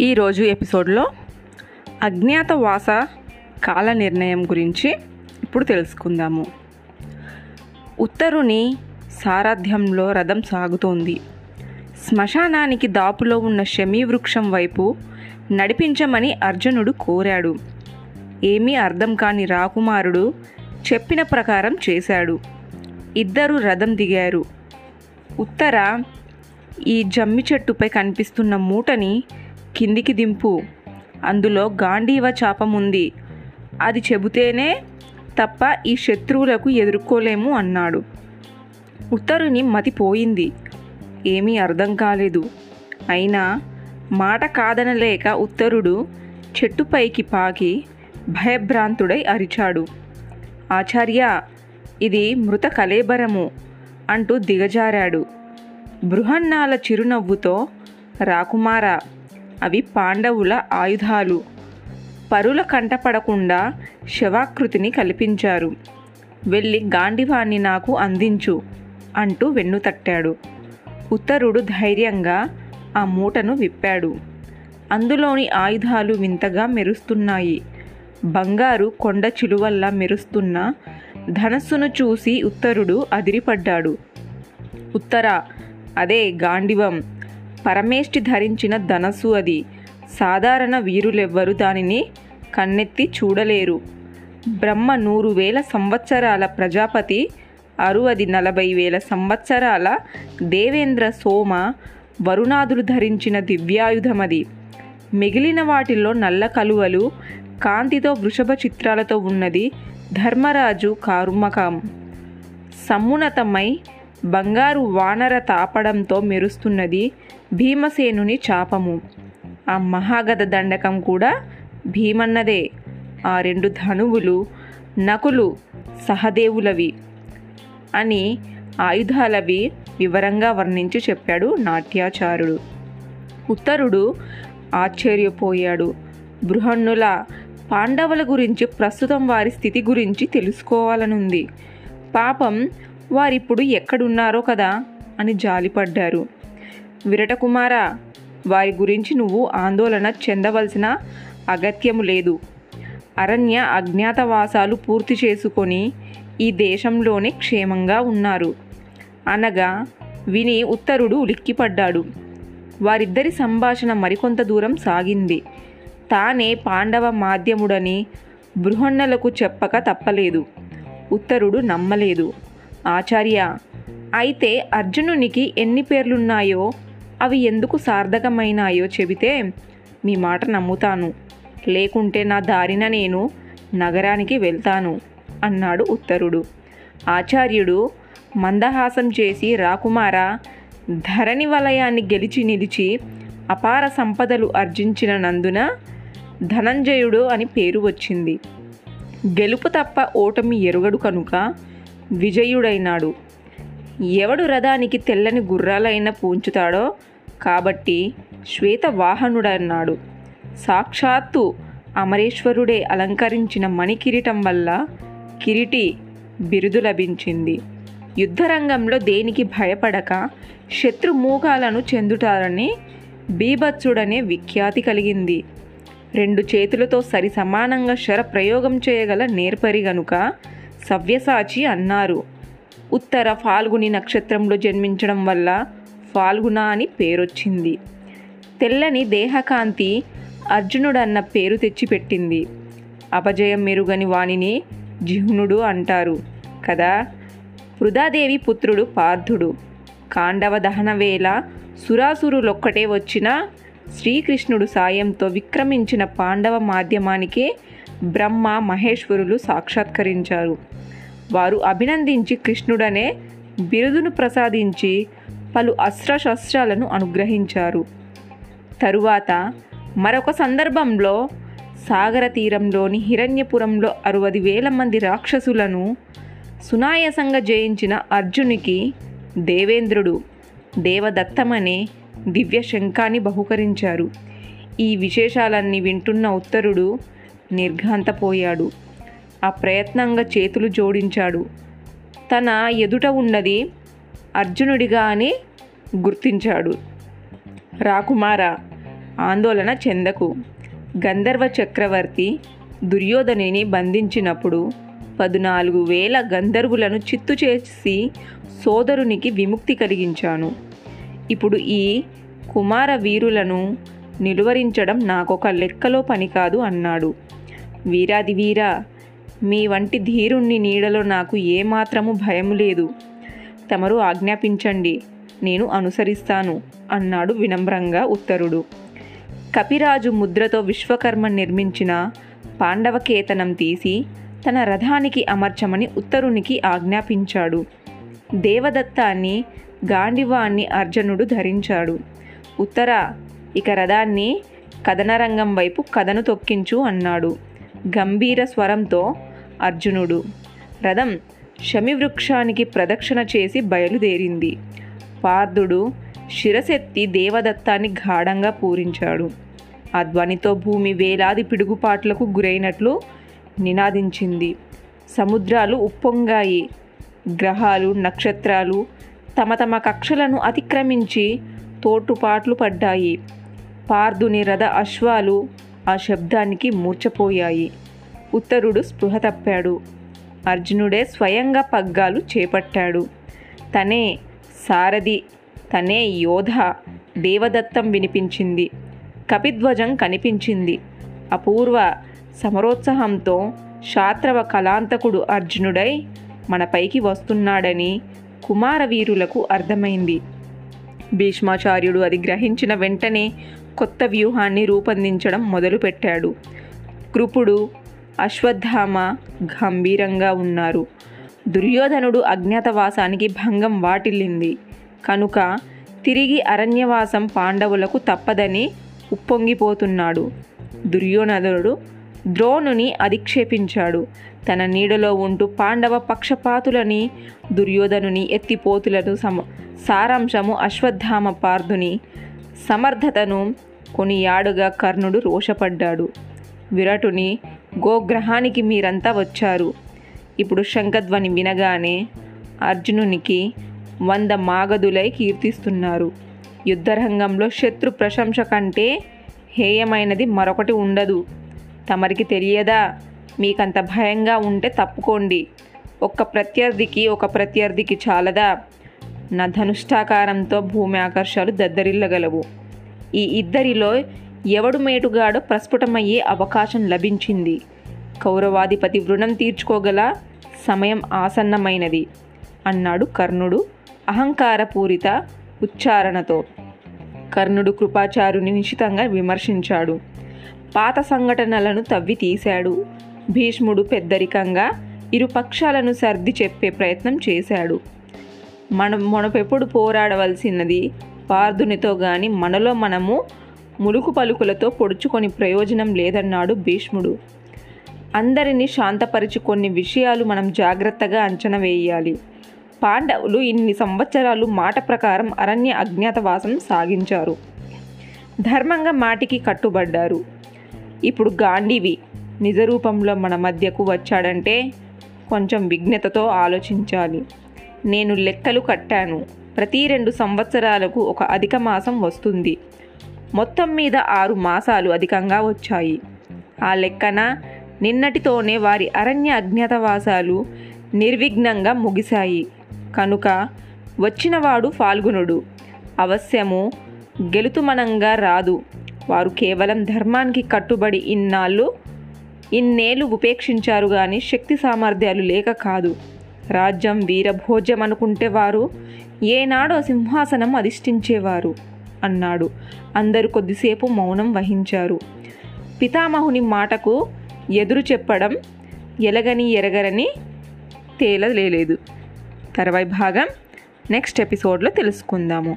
ఈరోజు ఎపిసోడ్లో అజ్ఞాతవాస కాల నిర్ణయం గురించి ఇప్పుడు తెలుసుకుందాము. ఉత్తరుని సారథ్యంలో రథం సాగుతోంది. శ్మశానానికి దాపులో ఉన్న శమీ వృక్షం వైపు నడిపించమని అర్జునుడు కోరాడు. ఏమీ అర్థం కాని రాకుమారుడు చెప్పిన ప్రకారం చేశాడు. ఇద్దరు రథం దిగారు. ఉత్తర ఈ జమ్మి చెట్టుపై కనిపిస్తున్న మూటని కిందికి దింపు. అందులో గాంధీవ చాపం ఉంది అది చెబితేనే తప్ప ఈ శత్రువులకు ఎదుర్కోలేము అన్నాడు. ఉత్తరుని మతిపోయింది ఏమీ అర్థం కాలేదు. అయినా మాట కాదనలేక ఉత్తరుడు చెట్టుపైకి పాకి భయభ్రాంతుడై అరిచాడు. ఆచార్య ఇది మృత కలేబరము అంటూ దిగజారాడు. బృహన్నాల చిరునవ్వుతో రాకుమార అవి పాండవుల ఆయుధాలు. పరుల కంటపడకుండా శవాకృతిని కల్పించారు. వెళ్ళి గాండివాన్ని నాకు అందించు అంటూ వెన్ను తట్టాడు. ఉత్తరుడు ధైర్యంగా ఆ మూటను విప్పాడు. అందులోని ఆయుధాలు వింతగా మెరుస్తున్నాయి. బంగారు కొండ చిలువల్లా మెరుస్తున్న ధనస్సును చూసి ఉత్తరుడు అదిరిపడ్డాడు. ఉత్తర అదే గాండివం. పరమేష్టి ధరించిన ధనస్సు అది. సాధారణ వీరులెవ్వరు దానిని కన్నెత్తి చూడలేరు. బ్రహ్మ నూరు వేల సంవత్సరాల ప్రజాపతి అరువది నలభై వేల సంవత్సరాల దేవేంద్ర సోమ వరుణాదులు ధరించిన దివ్యాయుధమది. మిగిలిన వాటిల్లో నల్ల కలువలు కాంతితో వృషభ చిత్రాలతో ఉన్నది ధర్మరాజు కారుమకం. సమున్నతమై బంగారు వానర తాపడంతో మెరుస్తున్నది భీమసేనుని చాపము. ఆ మహాగద దండకం కూడా భీమన్నదే. ఆ రెండు ధనువులు నకులు సహదేవులవి అని ఆయుధాలవి వివరంగా వర్ణించి చెప్పాడు నాట్యాచారుడు ఉత్తరుడు ఆశ్చర్యపోయాడు. బృహన్నుల పాండవుల గురించి ప్రస్తుతం వారి స్థితి గురించి తెలుసుకోవాలనుంది. పాపం వారిప్పుడు ఎక్కడున్నారో కదా అని జాలిపడ్డారు. విరటకుమార వారి గురించి నువ్వు ఆందోళన చెందవలసిన అగత్యము లేదు. అరణ్య అజ్ఞాతవాసాలు పూర్తి చేసుకొని ఈ దేశంలోనే క్షేమంగా ఉన్నారు. అనగా విని ఉత్తరుడు ఉలిక్కిపడ్డాడు. వారిద్దరి సంభాషణ మరికొంత దూరం సాగింది. తానే పాండవ మాధ్యముడని బృహన్నలకు చెప్పక తప్పలేదు. ఉత్తరుడు నమ్మలేదు. ఆచార్య అయితే అర్జునునికి ఎన్ని పేర్లున్నాయో అవి ఎందుకు సార్థకమైనాయో చెబితే మీ మాట నమ్ముతాను. లేకుంటే నా దారిన నేను నగరానికి వెళ్తాను అన్నాడు ఉత్తరుడు. ఆచార్యుడు మందహాసం చేసి రాకుమార ధరణి వలయాన్ని గెలిచి నిలిచి అపార సంపదలు ఆర్జించిన నందున ధనంజయుడు అని పేరు వచ్చింది. గెలుపు తప్ప ఓటమి ఎరుగడు కనుక విజయుడైనాడు. ఎవడు రథానికి తెల్లని గుర్రాలైన పూంచుతాడో కాబట్టి శ్వేతవాహనుడన్నాడు. సాక్షాత్తు అమరేశ్వరుడే అలంకరించిన మణికిరీటం వల్ల కిరీటి బిరుదు లభించింది. యుద్ధరంగంలో దేనికి భయపడక శత్రుమూకాలను చెందుతారని బీభత్సుడనే విఖ్యాతి కలిగింది. రెండు చేతులతో సరి సమానంగా శర ప్రయోగం చేయగల నేర్పరి గనుక సవ్యసాచి అన్నారు. ఉత్తర ఫాల్గుని నక్షత్రంలో జన్మించడం వల్ల ఫాల్గుణ అని పేరొచ్చింది. తెల్లని దేహకాంతి అర్జునుడన్న పేరు తెచ్చిపెట్టింది. అపజయం మెరుగని వాణిని జిహ్నుడు అంటారు. కదా? వృధాదేవి పుత్రుడు పార్థుడు. కాండవ దహన వేళ సురాసురులొక్కటే వచ్చిన శ్రీకృష్ణుడు సాయంతో విక్రమించిన పాండవ మాధ్యమానికే బ్రహ్మ మహేశ్వరులు సాక్షాత్కరించారు. వారు అభినందించి కృష్ణుడనే బిరుదును ప్రసాదించి పలు అస్త్రశస్త్రాలను అనుగ్రహించారు. తరువాత మరొక సందర్భంలో సాగర తీరంలోని హిరణ్యపురంలో అరవది వేల మంది రాక్షసులను సునాయాసంగా జయించిన అర్జునికి దేవేంద్రుడు దేవదత్తమనే దివ్య శంఖాన్ని బహుకరించారు. ఈ విశేషాలన్నీ వింటున్న ఉత్తరుడు నిర్ఘాంతపోయాడు. ఆ ప్రయత్నంగా చేతులు జోడించాడు. తన ఎదుట ఉన్నది అర్జునుడిగా అని గుర్తించాడు. రాకుమార ఆందోళన చెందకు. గంధర్వ చక్రవర్తి దుర్యోధనిని బంధించినప్పుడు పద్నాలుగు వేల గంధర్వులను చిత్తు చేసి సోదరునికి విముక్తి కలిగించాను. ఇప్పుడు ఈ కుమార వీరులను నిలువరించడం నాకొక లెక్కలో పని కాదు అన్నాడు. వీరాది వీరా మీ వంటి ధీరుణ్ణి నీడలో నాకు ఏమాత్రము భయం లేదు. తమరు ఆజ్ఞాపించండి నేను అనుసరిస్తాను అన్నాడు వినమ్రంగా ఉత్తరుడు. కపిరాజు ముద్రతో విశ్వకర్మ నిర్మించిన పాండవకేతనం తీసి తన రథానికి అమర్చమని ఉత్తరునికి ఆజ్ఞాపించాడు. దేవదత్తాన్ని గాండివాన్ని అర్జునుడు ధరించాడు. ఉత్తర ఇక రథాన్ని కథనరంగం వైపు కథను తొక్కించు అన్నాడు గంభీర స్వరంతో అర్జునుడు. రథం శమివృక్షానికి ప్రదక్షిణ చేసి బయలుదేరింది. పార్థుడు శిరసెత్తి దేవదత్తాన్ని గాఢంగా పూరించాడు. ఆ ధ్వనితో భూమి వేలాది పిడుగుపాట్లకు గురైనట్లు నినాదించింది. సముద్రాలు ఉప్పొంగాయి. గ్రహాలు నక్షత్రాలు తమ తమ కక్షలను అతిక్రమించి తోటుపాట్లు పడ్డాయి. పార్థుని రథ అశ్వాలు ఆ శబ్దానికి మూర్చపోయాయి ఉత్తరుడు స్పృహ తప్పాడు. అర్జునుడే స్వయంగా పగ్గాలు చేపట్టాడు. తనే సారథి తనే యోధ దేవదత్తం వినిపించింది. కపిధ్వజం కనిపించింది. అపూర్వ సమరోత్సాహంతో శాత్రవ కళాంతకుడు అర్జునుడై మనపైకి వస్తున్నాడని కుమారవీరులకు అర్థమైంది. భీష్మాచార్యుడు అది గ్రహించిన వెంటనే కొత్త వ్యూహాన్ని రూపొందించడం మొదలుపెట్టాడు. కృపుడు అశ్వత్థామ గంభీరంగా ఉన్నారు. దుర్యోధనుడు అజ్ఞాతవాసానికి భంగం వాటిల్లింది. కనుక తిరిగి అరణ్యవాసం పాండవులకు తప్పదని ఉప్పొంగిపోతున్నాడు. దుర్యోధనుడు ద్రోణుని అధిక్షేపించాడు. తన నీడలో ఉంటూ పాండవ పక్షపాతులని దుర్యోధనుని ఎత్తిపోతులను సమ సారాంశము అశ్వత్థామ పార్థుని సమర్థతను కొనియాడుగా కర్ణుడు రోషపడ్డాడు. విరటుని గోగ్రహానికి మీరంతా వచ్చారు. ఇప్పుడు శంఖధ్వని వినగానే అర్జునునికి వంద మాగదులై కీర్తిస్తున్నారు. యుద్ధరంగంలో శత్రు ప్రశంస కంటే హేయమైనది మరొకటి ఉండదు. తమరికి తెలియదా? మీకంత భయంగా ఉంటే తప్పుకోండి. ఒక్క ప్రత్యర్థికి ఒక ప్రత్యర్థికి చాలదా? నా ధనుష్టాకారంతో భూమి ఆకర్షాలు దద్దరిల్లగలవు. ఈ ఇద్దరిలో ఎవడు మేటుగాడో ప్రస్ఫుటమయ్యే అవకాశం లభించింది. కౌరవాధిపతి వృణం తీర్చుకోగల సమయం ఆసన్నమైనది అన్నాడు కర్ణుడు అహంకారపూరిత ఉచ్చారణతో. కర్ణుడు కృపాచారుని నిశితంగా విమర్శించాడు. పాత సంఘటనలను తవ్వి తీశాడు భీష్ముడు పెద్దరికంగా ఇరు పక్షాలను సర్ది చెప్పే ప్రయత్నం చేశాడు. మనం మనపెప్పుడు పోరాడవలసినది పార్థునితో గాని మనలో మనము ములుకు పలుకులతో పొడుచుకొని ప్రయోజనం లేదన్నాడు భీష్ముడు. అందరినీ శాంతపరిచి కొన్ని విషయాలు మనం జాగ్రత్తగా అంచనా వేయాలి. పాండవులు ఇన్ని సంవత్సరాలు మాట ప్రకారం అరణ్య అజ్ఞాతవాసం సాగించారు. ధర్మంగా మాటికి కట్టుబడ్డారు. ఇప్పుడు గాంధీవి నిజరూపంలో మన మధ్యకు వచ్చాడంటే కొంచెం విఘ్నతతో ఆలోచించాలి. నేను లెక్కలు కట్టాను. ప్రతి రెండు సంవత్సరాలకు ఒక అధిక మాసం వస్తుంది. మొత్తం మీద ఆరు మాసాలు అధికంగా వచ్చాయి. ఆ లెక్కన నిన్నటితోనే వారి అరణ్య అజ్ఞాతవాసాలు నిర్విఘ్నంగా ముగిశాయి. కనుక వచ్చినవాడు ఫాల్గునుడు. అవశ్యము గెలుతుమనంగా రాదు. వారు కేవలం ధర్మానికి కట్టుబడి ఇన్నాళ్ళు ఇన్నేళ్ళు ఉపేక్షించారు కానీ శక్తి సామర్థ్యాలు లేక కాదు. రాజ్యం వీరభోజ్యం అనుకుంటే వారు ఏనాడో సింహాసనం అధిష్ఠించేవారు. అన్నాడు. అందరు కొద్దిసేపు మౌనం వహించారు. పితామహుని మాటకు ఎదురు చెప్పడం ఎలగని ఎరగరని తేలలేదు తర్వాయి భాగం నెక్స్ట్ ఎపిసోడ్లో తెలుసుకుందాము.